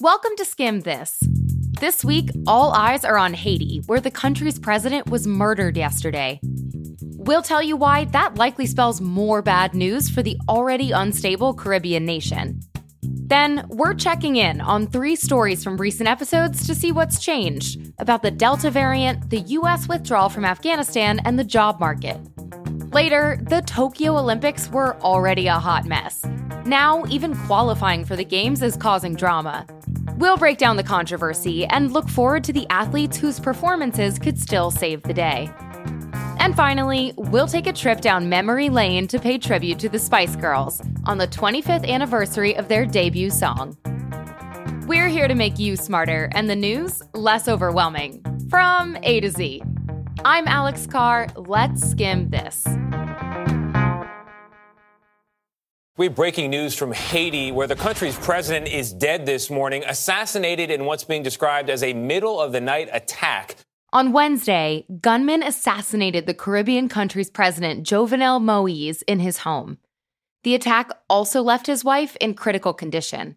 Welcome to Skimm This. This week, all eyes are on Haiti, where the country's president was murdered yesterday. We'll tell you why that likely spells more bad news for the already unstable Caribbean nation. Then, we're checking in on three stories from recent episodes to see what's changed about the Delta variant, the US withdrawal from Afghanistan, and the job market. Later, the Tokyo Olympics were already a hot mess. Now, even qualifying for the Games is causing drama. We'll break down the controversy and look forward to the athletes whose performances could still save the day. And finally, we'll take a trip down memory lane to pay tribute to the Spice Girls on the 25th anniversary of their debut song. We're here to make you smarter and the news less overwhelming. From A to Z. I'm Alex Carr. Let's skim this. We have breaking news from Haiti, where the country's president is dead this morning, assassinated in what's being described as a middle of the night attack. On Wednesday, gunmen assassinated the Caribbean country's president, Jovenel Moise, in his home. The attack also left his wife in critical condition.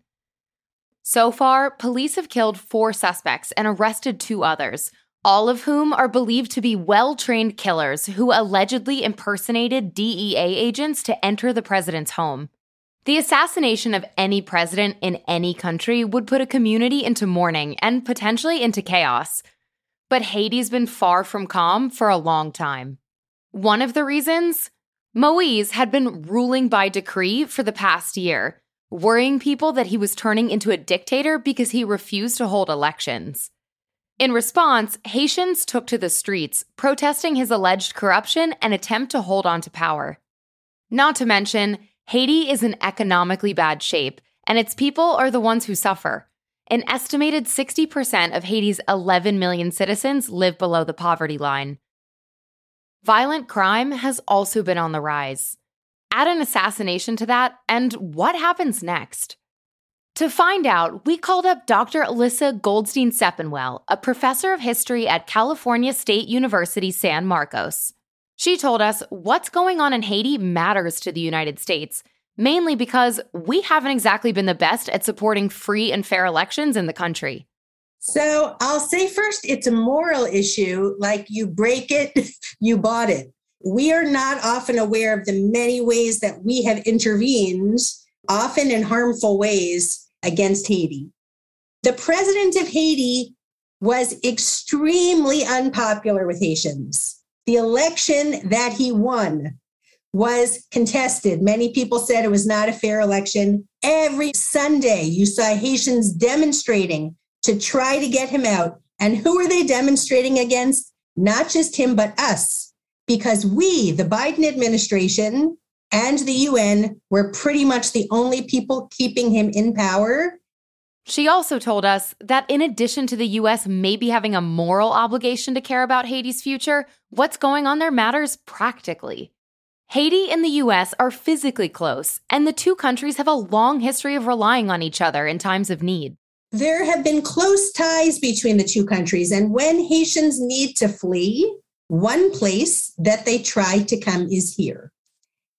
So far, police have killed four suspects and arrested two others, all of whom are believed to be well trained killers who allegedly impersonated DEA agents to enter the president's home. The assassination of any president in any country would put a community into mourning and potentially into chaos. But Haiti's been far from calm for a long time. One of the reasons? Moise had been ruling by decree for the past year, worrying people that he was turning into a dictator because he refused to hold elections. In response, Haitians took to the streets, protesting his alleged corruption and attempt to hold on to power. Not to mention, Haiti is in economically bad shape, and its people are the ones who suffer. An estimated 60% of Haiti's 11 million citizens live below the poverty line. Violent crime has also been on the rise. Add an assassination to that, and what happens next? To find out, we called up Dr. Alyssa Goldstein Sepinwall, a professor of history at California State University San Marcos. She told us what's going on in Haiti matters to the United States, mainly because we haven't exactly been the best at supporting free and fair elections in the country. So I'll say first, it's a moral issue. Like you break it, you bought it. We are not often aware of the many ways that we have intervened often in harmful ways, against Haiti. The president of Haiti was extremely unpopular with Haitians. The election that he won was contested. Many people said it was not a fair election. Every Sunday, you saw Haitians demonstrating to try to get him out. And who are they demonstrating against? Not just him, but us. Because we, the Biden administration, and the UN were pretty much the only people keeping him in power. She also told us that in addition to the US maybe having a moral obligation to care about Haiti's future, what's going on there matters practically. Haiti and the US are physically close, and the two countries have a long history of relying on each other in times of need. There have been close ties between the two countries, and when Haitians need to flee, one place that they try to come is here.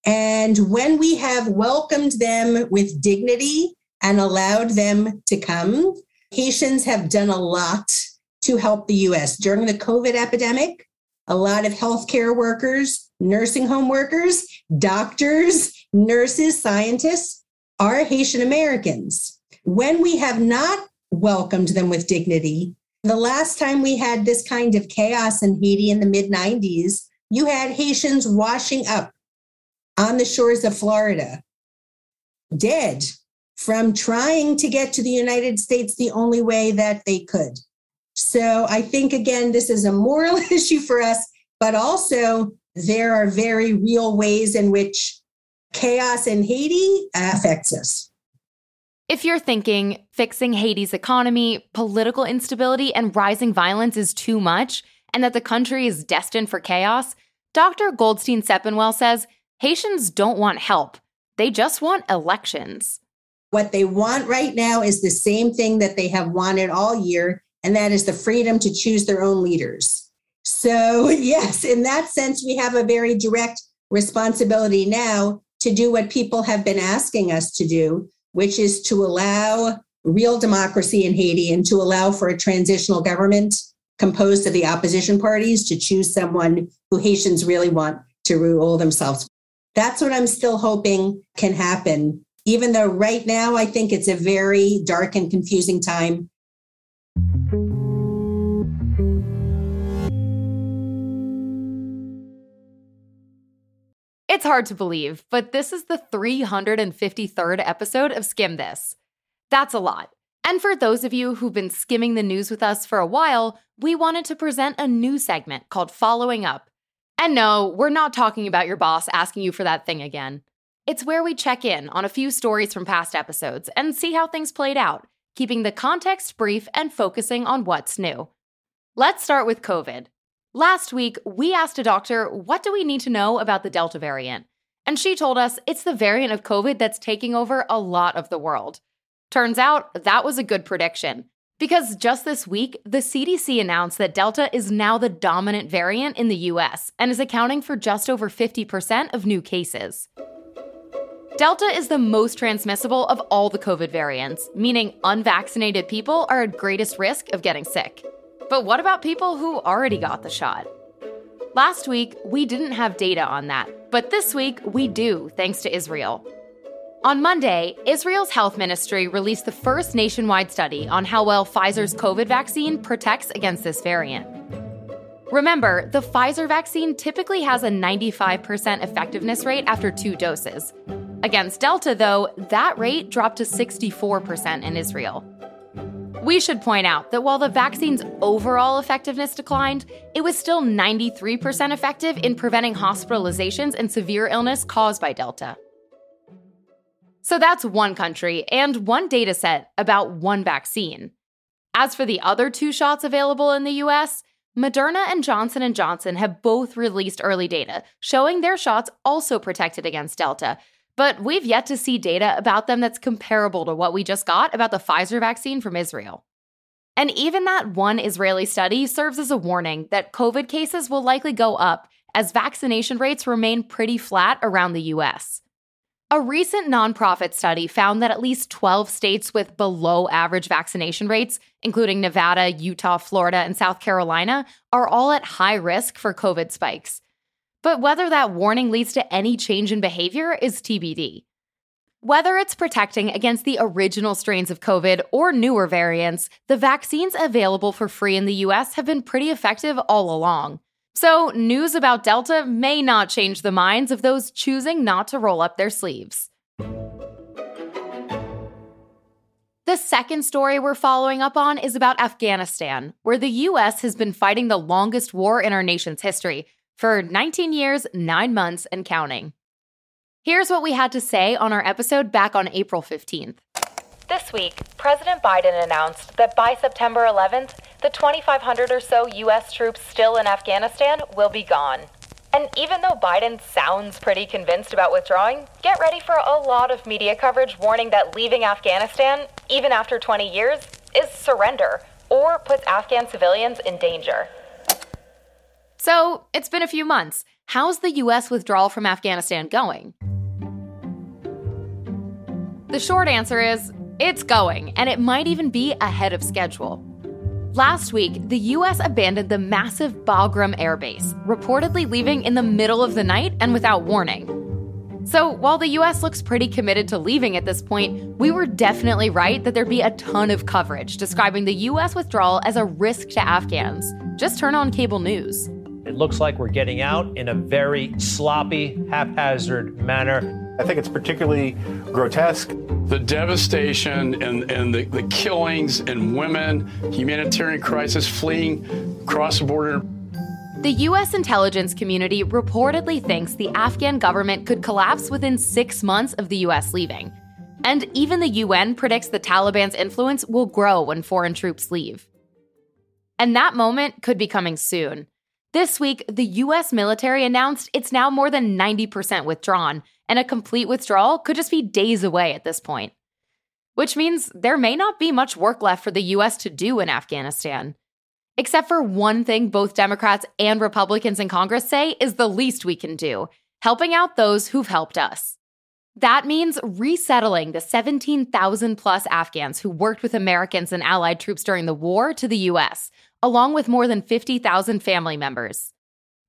And when we have welcomed them with dignity and allowed them to come, Haitians have done a lot to help the US. During the COVID epidemic, a lot of healthcare workers, nursing home workers, doctors, nurses, scientists are Haitian Americans. When we have not welcomed them with dignity, the last time we had this kind of chaos in Haiti in the mid 90s, you had Haitians washing up on the shores of Florida, dead from trying to get to the United States the only way that they could. So I think, again, this is a moral issue for us, but also there are very real ways in which chaos in Haiti affects us. If you're thinking fixing Haiti's economy, political instability, and rising violence is too much, and that the country is destined for chaos, Dr. Goldstein Sepinwall says Haitians don't want help, they just want elections. What they want right now is the same thing that they have wanted all year, and that is the freedom to choose their own leaders. So, yes, in that sense, we have a very direct responsibility now to do what people have been asking us to do, which is to allow real democracy in Haiti and to allow for a transitional government composed of the opposition parties to choose someone who Haitians really want to rule themselves. That's what I'm still hoping can happen, even though right now I think it's a very dark and confusing time. It's hard to believe, but this is the 353rd episode of Skimm This. That's a lot. And for those of you who've been skimming the news with us for a while, we wanted to present a new segment called Following Up. And no, we're not talking about your boss asking you for that thing again. It's where we check in on a few stories from past episodes and see how things played out, keeping the context brief and focusing on what's new. Let's start with COVID. Last week, we asked a doctor, what do we need to know about the Delta variant? And she told us it's the variant of COVID that's taking over a lot of the world. Turns out that was a good prediction. Because just this week, the CDC announced that Delta is now the dominant variant in the US and is accounting for just over 50% of new cases. Delta is the most transmissible of all the COVID variants, meaning unvaccinated people are at greatest risk of getting sick. But what about people who already got the shot? Last week, we didn't have data on that, but this week we do, thanks to Israel. On Monday, Israel's health ministry released the first nationwide study on how well Pfizer's COVID vaccine protects against this variant. Remember, the Pfizer vaccine typically has a 95% effectiveness rate after two doses. Against Delta, though, that rate dropped to 64% in Israel. We should point out that while the vaccine's overall effectiveness declined, it was still 93% effective in preventing hospitalizations and severe illness caused by Delta. So that's one country and one data set about one vaccine. As for the other two shots available in the US, Moderna and Johnson & Johnson have both released early data showing their shots also protected against Delta, but we've yet to see data about them that's comparable to what we just got about the Pfizer vaccine from Israel. And even that one Israeli study serves as a warning that COVID cases will likely go up as vaccination rates remain pretty flat around the US. A recent nonprofit study found that at least 12 states with below average vaccination rates, including Nevada, Utah, Florida, and South Carolina, are all at high risk for COVID spikes. But whether that warning leads to any change in behavior is TBD. Whether it's protecting against the original strains of COVID or newer variants, the vaccines available for free in the US have been pretty effective all along. So, news about Delta may not change the minds of those choosing not to roll up their sleeves. The second story we're following up on is about Afghanistan, where the US has been fighting the longest war in our nation's history for 19 years, 9 months, and counting. Here's what we had to say on our episode back on April 15th. This week, President Biden announced that by September 11th, the 2,500 or so U.S. troops still in Afghanistan will be gone. And even though Biden sounds pretty convinced about withdrawing, get ready for a lot of media coverage warning that leaving Afghanistan, even after 20 years, is surrender or puts Afghan civilians in danger. So, it's been a few months. How's the U.S. withdrawal from Afghanistan going? The short answer is it's going, and it might even be ahead of schedule. Last week, the US abandoned the massive Bagram Air Base, reportedly leaving in the middle of the night and without warning. So, while the US looks pretty committed to leaving at this point, we were definitely right that there'd be a ton of coverage describing the US withdrawal as a risk to Afghans. Just turn on cable news. It looks like we're getting out in a very sloppy, haphazard manner. I think it's particularly grotesque. The devastation and, and the, the killings and women, humanitarian crisis, fleeing across the border. The U.S. intelligence community reportedly thinks the Afghan government could collapse within six months of the U.S. leaving. And even the UN predicts the Taliban's influence will grow when foreign troops leave. And that moment could be coming soon. This week, the US military announced it's now more than 90% withdrawn, and a complete withdrawal could just be days away at this point. Which means there may not be much work left for the US to do in Afghanistan. Except for one thing both Democrats and Republicans in Congress say is the least we can do helping out those who've helped us. That means resettling the 17,000 plus Afghans who worked with Americans and Allied troops during the war to the US, along with more than 50,000 family members.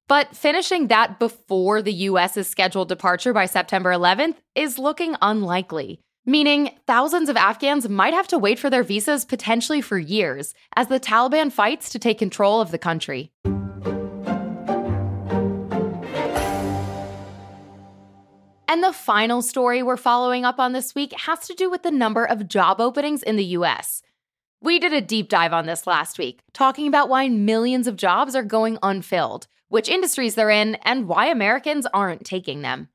But finishing that before the US's scheduled departure by September 11th is looking unlikely, meaning thousands of Afghans might have to wait for their visas potentially for years as the Taliban fights to take control of the country. And the final story we're following up on this week has to do with the number of job openings in the US. We did a deep dive on this last week, talking about why millions of jobs are going unfilled, which industries they're in, and why Americans aren't taking them.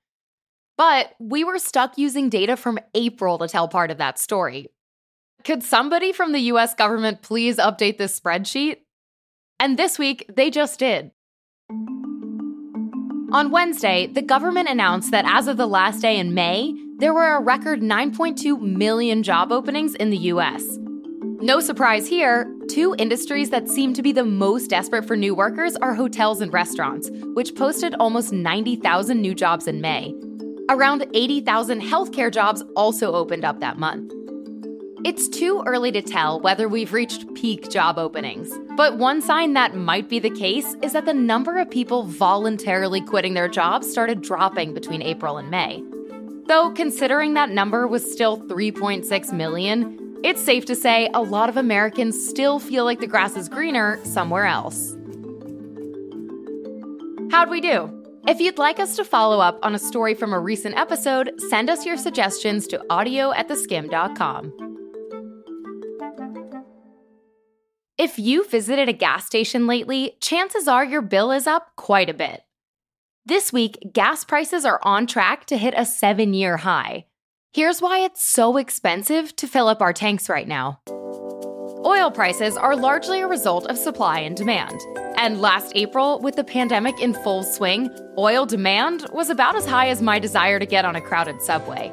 But we were stuck using data from April to tell part of that story. Could somebody from the US government please update this spreadsheet? And this week, they just did. On Wednesday, the government announced that as of the last day in May, there were a record 9.2 million job openings in the US. No surprise here, two industries that seem to be the most desperate for new workers are hotels and restaurants, which posted almost 90,000 new jobs in May. Around 80,000 healthcare jobs also opened up that month. It's too early to tell whether we've reached peak job openings, but one sign that might be the case is that the number of people voluntarily quitting their jobs started dropping between April and May. Though, considering that number was still 3.6 million, it's safe to say a lot of Americans still feel like the grass is greener somewhere else. How'd we do? If you'd like us to follow up on a story from a recent episode, send us your suggestions to audio at theskimm.com. If you visited a gas station lately, chances are your bill is up quite a bit. This week, gas prices are on track to hit a seven year high. Here's why it's so expensive to fill up our tanks right now. Oil prices are largely a result of supply and demand. And last April, with the pandemic in full swing, oil demand was about as high as my desire to get on a crowded subway.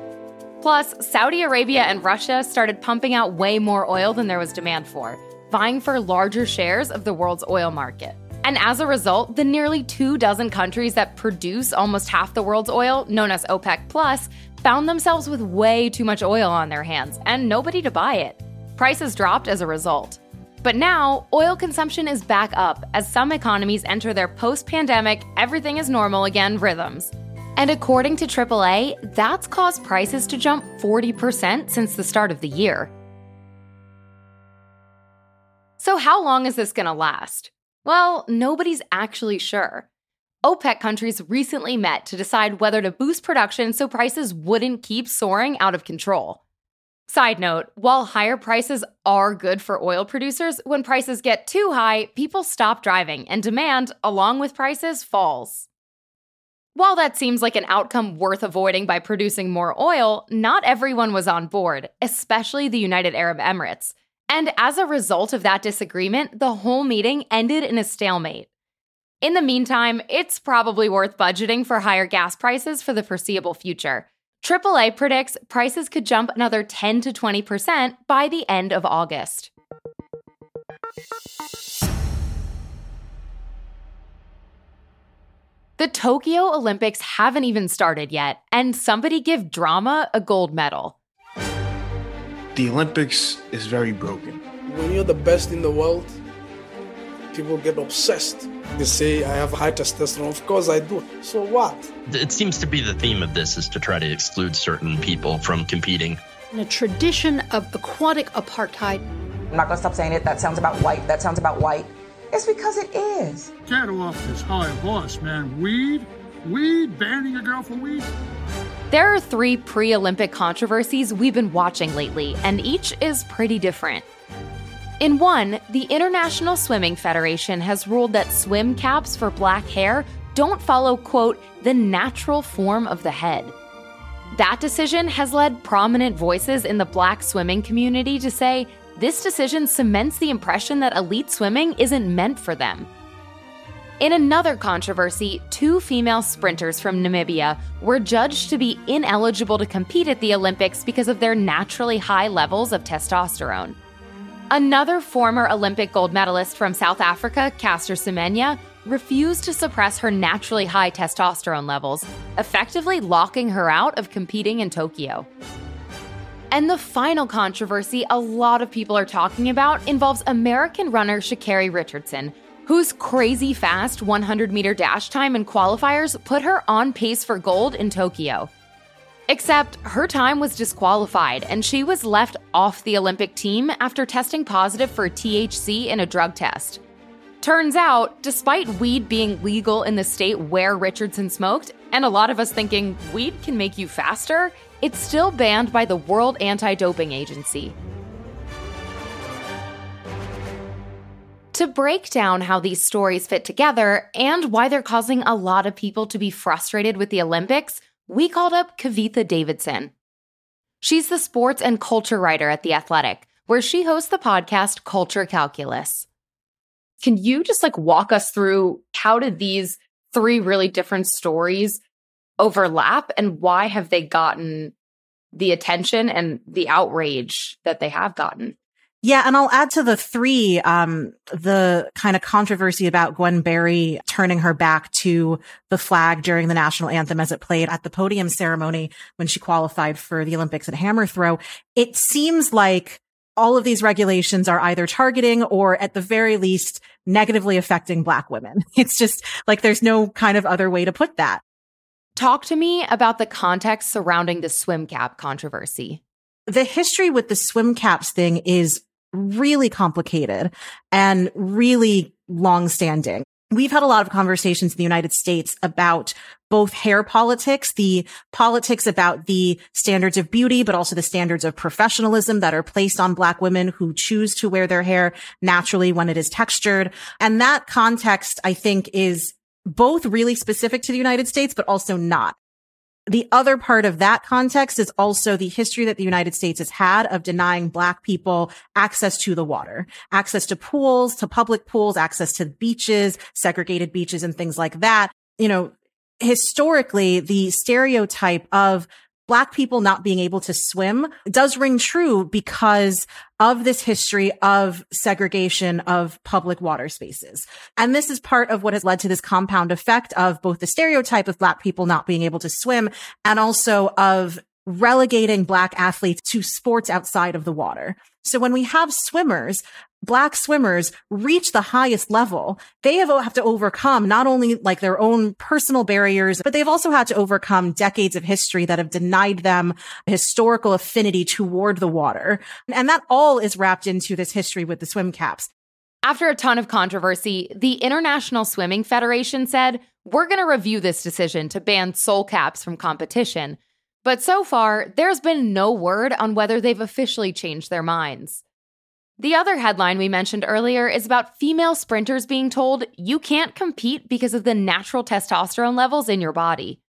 Plus, Saudi Arabia and Russia started pumping out way more oil than there was demand for, vying for larger shares of the world's oil market. And as a result, the nearly two dozen countries that produce almost half the world's oil, known as OPEC Plus, found themselves with way too much oil on their hands and nobody to buy it. Prices dropped as a result. But now, oil consumption is back up as some economies enter their post pandemic, everything is normal again rhythms. And according to AAA, that's caused prices to jump 40% since the start of the year. So, how long is this going to last? Well, nobody's actually sure. OPEC countries recently met to decide whether to boost production so prices wouldn't keep soaring out of control. Side note while higher prices are good for oil producers, when prices get too high, people stop driving and demand, along with prices, falls. While that seems like an outcome worth avoiding by producing more oil, not everyone was on board, especially the United Arab Emirates. And as a result of that disagreement, the whole meeting ended in a stalemate. In the meantime, it's probably worth budgeting for higher gas prices for the foreseeable future. AAA predicts prices could jump another 10 to 20% by the end of August. The Tokyo Olympics haven't even started yet, and somebody give drama a gold medal the Olympics is very broken. When you're the best in the world, people get obsessed. They say I have high testosterone. Of course I do. So what? It seems to be the theme of this is to try to exclude certain people from competing. In a tradition of aquatic apartheid. I'm not going to stop saying it. That sounds about white. That sounds about white. It's because it is. Get off this high horse, man. Weed? Weed? Banning a girl for weed? There are three pre Olympic controversies we've been watching lately, and each is pretty different. In one, the International Swimming Federation has ruled that swim caps for black hair don't follow, quote, the natural form of the head. That decision has led prominent voices in the black swimming community to say this decision cements the impression that elite swimming isn't meant for them. In another controversy, two female sprinters from Namibia were judged to be ineligible to compete at the Olympics because of their naturally high levels of testosterone. Another former Olympic gold medalist from South Africa, Caster Semenya, refused to suppress her naturally high testosterone levels, effectively locking her out of competing in Tokyo. And the final controversy a lot of people are talking about involves American runner Sha'Carri Richardson, whose crazy fast 100 meter dash time in qualifiers put her on pace for gold in Tokyo. Except her time was disqualified and she was left off the Olympic team after testing positive for THC in a drug test. Turns out, despite weed being legal in the state where Richardson smoked, and a lot of us thinking weed can make you faster, it's still banned by the World Anti Doping Agency. To break down how these stories fit together and why they're causing a lot of people to be frustrated with the Olympics, we called up Kavitha Davidson. She's the sports and culture writer at The Athletic, where she hosts the podcast Culture Calculus. Can you just like walk us through how did these three really different stories overlap and why have they gotten the attention and the outrage that they have gotten? Yeah, and I'll add to the three, um, the kind of controversy about Gwen Berry turning her back to the flag during the national anthem as it played at the podium ceremony when she qualified for the Olympics at hammer throw. It seems like all of these regulations are either targeting or at the very least negatively affecting black women. It's just like there's no kind of other way to put that. Talk to me about the context surrounding the swim cap controversy. The history with the swim caps thing is really complicated and really long standing. We've had a lot of conversations in the United States about both hair politics, the politics about the standards of beauty, but also the standards of professionalism that are placed on black women who choose to wear their hair naturally when it is textured. And that context, I think, is both really specific to the United States, but also not. The other part of that context is also the history that the United States has had of denying black people access to the water, access to pools, to public pools, access to beaches, segregated beaches and things like that. You know, historically, the stereotype of Black people not being able to swim does ring true because of this history of segregation of public water spaces. And this is part of what has led to this compound effect of both the stereotype of Black people not being able to swim and also of relegating Black athletes to sports outside of the water. So when we have swimmers black swimmers reach the highest level, they have, have to overcome not only like their own personal barriers, but they've also had to overcome decades of history that have denied them historical affinity toward the water. And that all is wrapped into this history with the swim caps. After a ton of controversy, the International Swimming Federation said, We're going to review this decision to ban Soul Caps from competition. But so far, there's been no word on whether they've officially changed their minds. The other headline we mentioned earlier is about female sprinters being told you can't compete because of the natural testosterone levels in your body.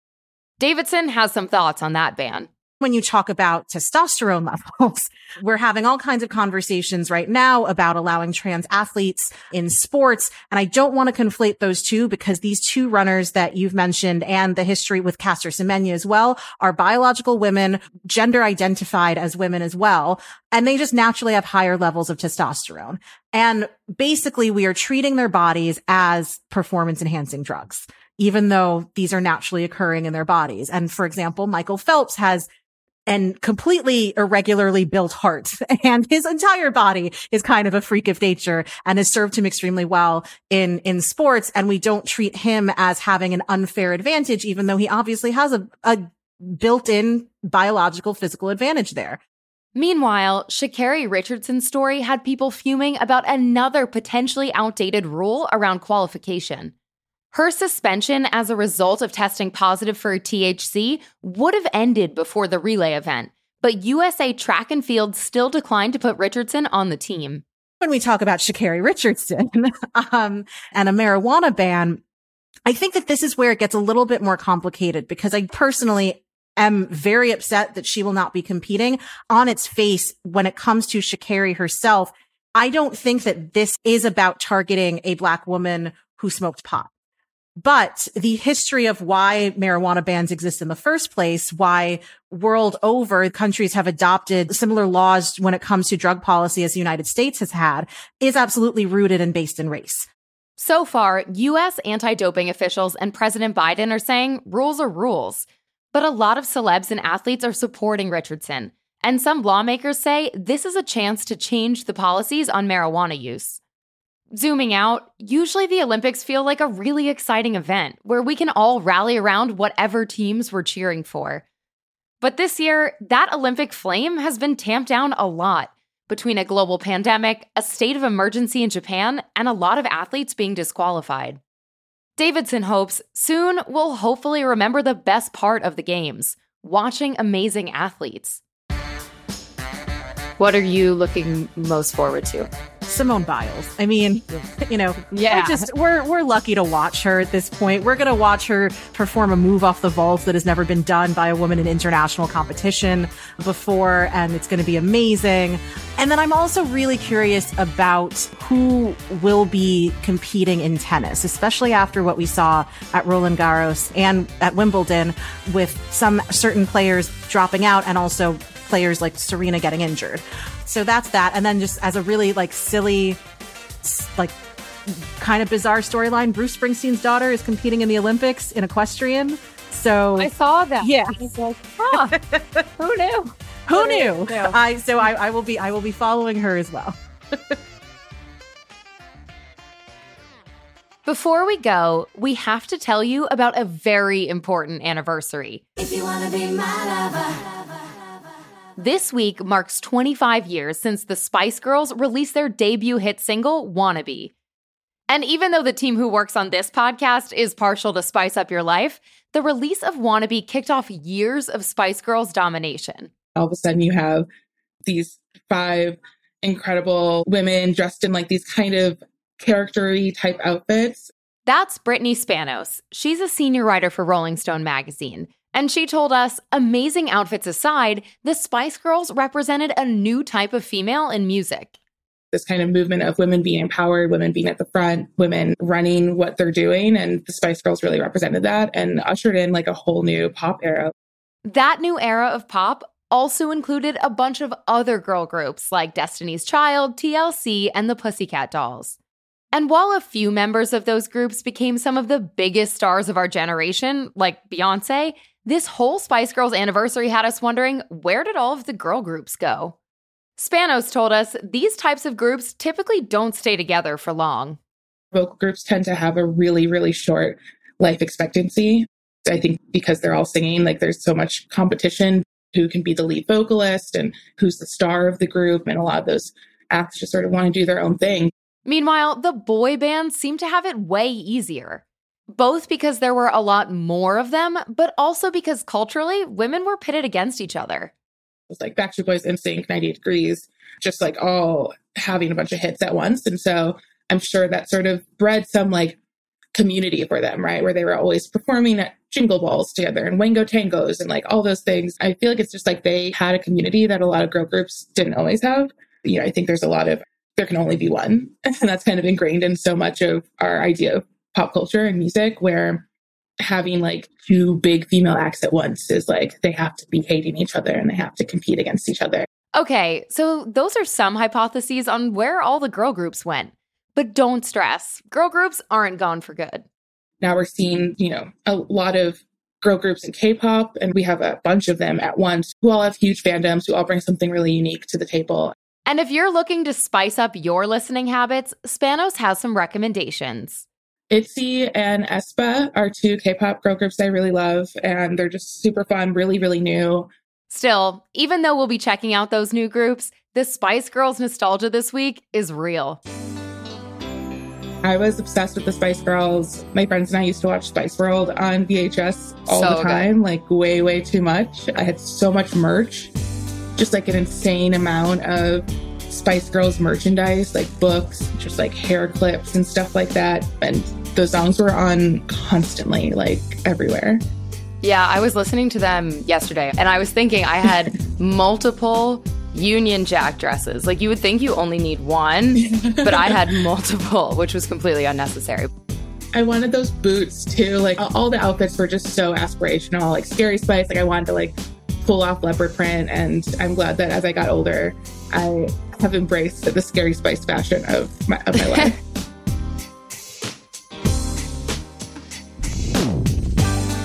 Davidson has some thoughts on that ban when you talk about testosterone levels. We're having all kinds of conversations right now about allowing trans athletes in sports. And I don't want to conflate those two because these two runners that you've mentioned and the history with Caster Semenya as well are biological women, gender identified as women as well. And they just naturally have higher levels of testosterone. And basically we are treating their bodies as performance enhancing drugs even though these are naturally occurring in their bodies. And for example, Michael Phelps has and completely irregularly built heart. And his entire body is kind of a freak of nature and has served him extremely well in, in sports. And we don't treat him as having an unfair advantage, even though he obviously has a, a built in biological physical advantage there. Meanwhile, Sha'Carri Richardson's story had people fuming about another potentially outdated rule around qualification. Her suspension as a result of testing positive for THC would have ended before the relay event, but USA Track and Field still declined to put Richardson on the team. When we talk about Sha'Carri Richardson um, and a marijuana ban, I think that this is where it gets a little bit more complicated because I personally am very upset that she will not be competing on its face when it comes to Sha'Carri herself. I don't think that this is about targeting a black woman who smoked pot. But the history of why marijuana bans exist in the first place, why world over countries have adopted similar laws when it comes to drug policy as the United States has had is absolutely rooted and based in race. So far, US anti doping officials and President Biden are saying rules are rules. But a lot of celebs and athletes are supporting Richardson. And some lawmakers say this is a chance to change the policies on marijuana use. Zooming out, usually the Olympics feel like a really exciting event where we can all rally around whatever teams we're cheering for. But this year, that Olympic flame has been tamped down a lot between a global pandemic, a state of emergency in Japan, and a lot of athletes being disqualified. Davidson hopes soon we'll hopefully remember the best part of the games watching amazing athletes. What are you looking most forward to? Simone Biles. I mean, you know, yeah. We're just we're we're lucky to watch her at this point. We're gonna watch her perform a move off the vault that has never been done by a woman in international competition before, and it's gonna be amazing. And then I'm also really curious about who will be competing in tennis, especially after what we saw at Roland Garros and at Wimbledon with some certain players dropping out and also players like Serena getting injured. So that's that. And then just as a really like silly, like kind of bizarre storyline, Bruce Springsteen's daughter is competing in the Olympics in equestrian. So I saw that. Yeah. I was like, huh, who knew? Who knew? I so I, I will be I will be following her as well. Before we go, we have to tell you about a very important anniversary. If you wanna be my lover. This week marks 25 years since the Spice Girls released their debut hit single, Wannabe. And even though the team who works on this podcast is partial to Spice Up Your Life, the release of Wannabe kicked off years of Spice Girls domination. All of a sudden, you have these five incredible women dressed in like these kind of charactery type outfits. That's Brittany Spanos. She's a senior writer for Rolling Stone magazine. And she told us, amazing outfits aside, the Spice Girls represented a new type of female in music. This kind of movement of women being empowered, women being at the front, women running what they're doing. And the Spice Girls really represented that and ushered in like a whole new pop era. That new era of pop also included a bunch of other girl groups like Destiny's Child, TLC, and the Pussycat Dolls. And while a few members of those groups became some of the biggest stars of our generation, like Beyonce, this whole Spice Girls anniversary had us wondering where did all of the girl groups go? Spanos told us these types of groups typically don't stay together for long. Vocal groups tend to have a really, really short life expectancy. I think because they're all singing, like there's so much competition who can be the lead vocalist and who's the star of the group. And a lot of those acts just sort of want to do their own thing. Meanwhile, the boy bands seem to have it way easier both because there were a lot more of them, but also because culturally, women were pitted against each other. It was like Backstreet Boys, NSYNC, 90 Degrees, just like all having a bunch of hits at once. And so I'm sure that sort of bred some like community for them, right? Where they were always performing at jingle balls together and wango tangos and like all those things. I feel like it's just like they had a community that a lot of girl groups didn't always have. You know, I think there's a lot of there can only be one. And that's kind of ingrained in so much of our idea of pop culture and music where having like two big female acts at once is like they have to be hating each other and they have to compete against each other. Okay, so those are some hypotheses on where all the girl groups went. But don't stress, girl groups aren't gone for good. Now we're seeing, you know, a lot of girl groups in K pop, and we have a bunch of them at once who all have huge fandoms, who all bring something really unique to the table. And if you're looking to spice up your listening habits, Spanos has some recommendations. ITZY and aespa are two K-pop girl groups I really love, and they're just super fun, really, really new. Still, even though we'll be checking out those new groups, the Spice Girls nostalgia this week is real. I was obsessed with the Spice Girls. My friends and I used to watch Spice World on VHS all So the time, like way, way too much. I had so much merch, just like an insane amount of Spice Girls merchandise, like books, just like hair clips and stuff like that. And the songs were on constantly, like everywhere. Yeah, I was listening to them yesterday and I was thinking I had multiple Union Jack dresses. Like you would think you only need one, but I had multiple, which was completely unnecessary. I wanted those boots too. Like all the outfits were just so aspirational, like Scary Spice. Like I wanted to like pull off leopard print. And I'm glad that as I got older, I have embraced the scary spice fashion of my, of my life.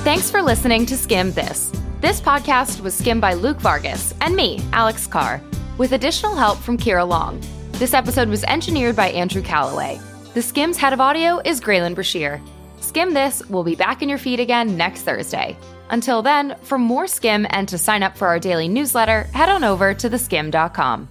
Thanks for listening to Skimm This. This podcast was skimmed by Luke Vargas and me, Alex Carr, with additional help from Kira Long. This episode was engineered by Andrew Calloway. The Skimm's head of audio is Graylin Brashear. Skimm This will be back in your feed again next Thursday. Until then, for more Skim and to sign up for our daily newsletter, head on over to theskimm.com.